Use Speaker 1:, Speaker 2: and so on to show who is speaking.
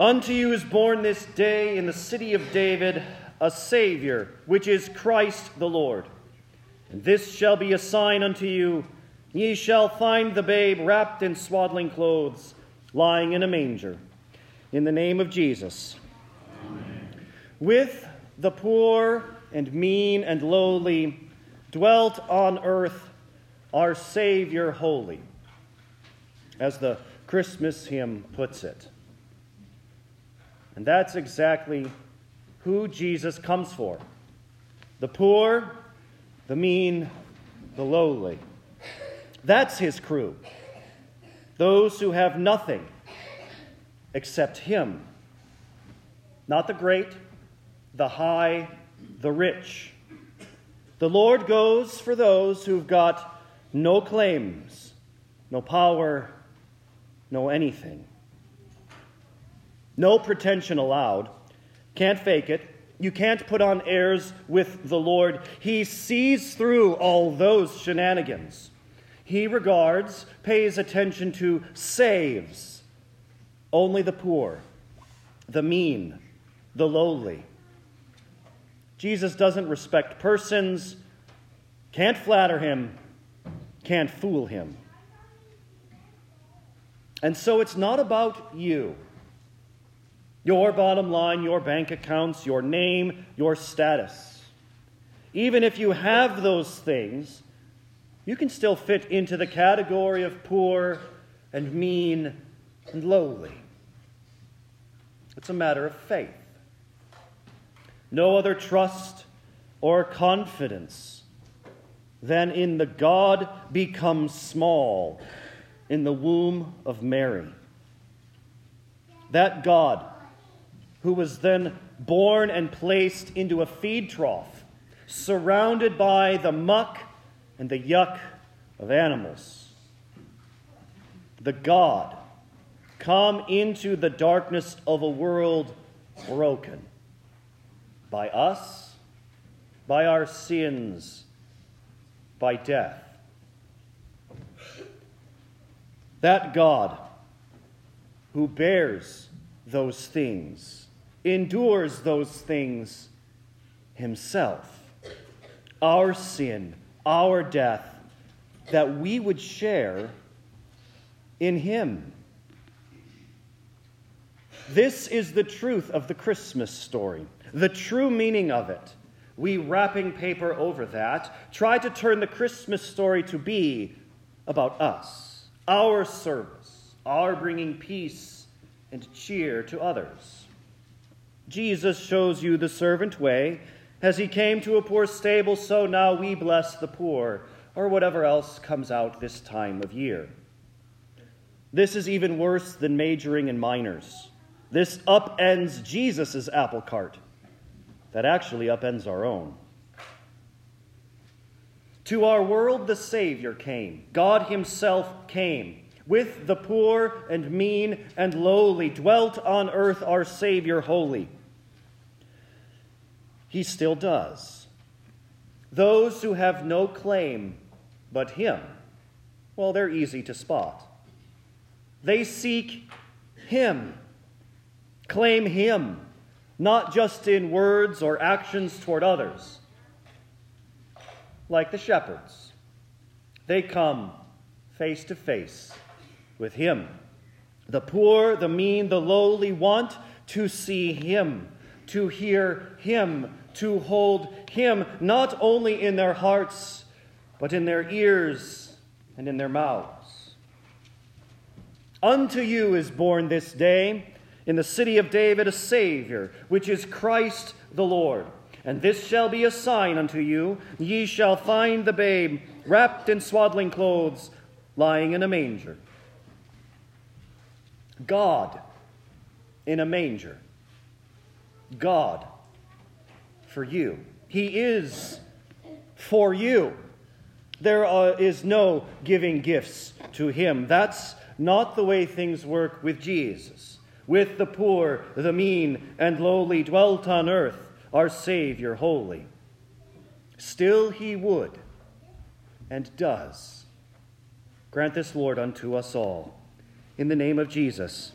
Speaker 1: Unto you is born this day in the city of David a Savior, which is Christ the Lord. And this shall be a sign unto you ye shall find the babe wrapped in swaddling clothes, lying in a manger. In the name of Jesus. Amen. With the poor and mean and lowly dwelt on earth our Savior holy, as the Christmas hymn puts it. And that's exactly who Jesus comes for the poor, the mean, the lowly. That's his crew. Those who have nothing except him. Not the great, the high, the rich. The Lord goes for those who've got no claims, no power, no anything. No pretension allowed. Can't fake it. You can't put on airs with the Lord. He sees through all those shenanigans. He regards, pays attention to, saves only the poor, the mean, the lowly. Jesus doesn't respect persons, can't flatter him, can't fool him. And so it's not about you. Your bottom line, your bank accounts, your name, your status. Even if you have those things, you can still fit into the category of poor and mean and lowly. It's a matter of faith. No other trust or confidence than in the God become small in the womb of Mary. That God who was then born and placed into a feed trough, surrounded by the muck and the yuck of animals. The God come into the darkness of a world broken by us, by our sins, by death. That God who bears those things endures those things himself. Our sin, our death, that we would share in him. This is the truth of the Christmas story, the true meaning of it. We, wrapping paper over that, try to turn the Christmas story to be about us, our service, our bringing peace and cheer to others. Jesus shows you the servant way. As he came to a poor stable, so now we bless the poor, or whatever else comes out this time of year. This is even worse than majoring in minors. This upends Jesus' apple cart, that actually upends our own. To our world, the Savior came. God Himself came. With the poor and mean and lowly dwelt on earth our Savior holy he still does. Those who have no claim but him, well, they're easy to spot. They seek him, claim him, not just in words or actions toward others. Like the shepherds, they come face to face with him. The poor, the mean, the lowly want to see him, to hear him, to hold Him not only in their hearts, but in their ears and in their mouths. Unto you is born this day in the city of David a Savior, which is Christ the Lord. And this shall be a sign unto you ye shall find the babe wrapped in swaddling clothes, lying in a manger. God in a manger. God for you. He is for you. There uh, is no giving gifts to him. That's not the way things work with Jesus. With the poor, the mean, and lowly dwelt on earth, our Savior holy. Still he would and does. Grant this, Lord, unto us all. In the name of Jesus.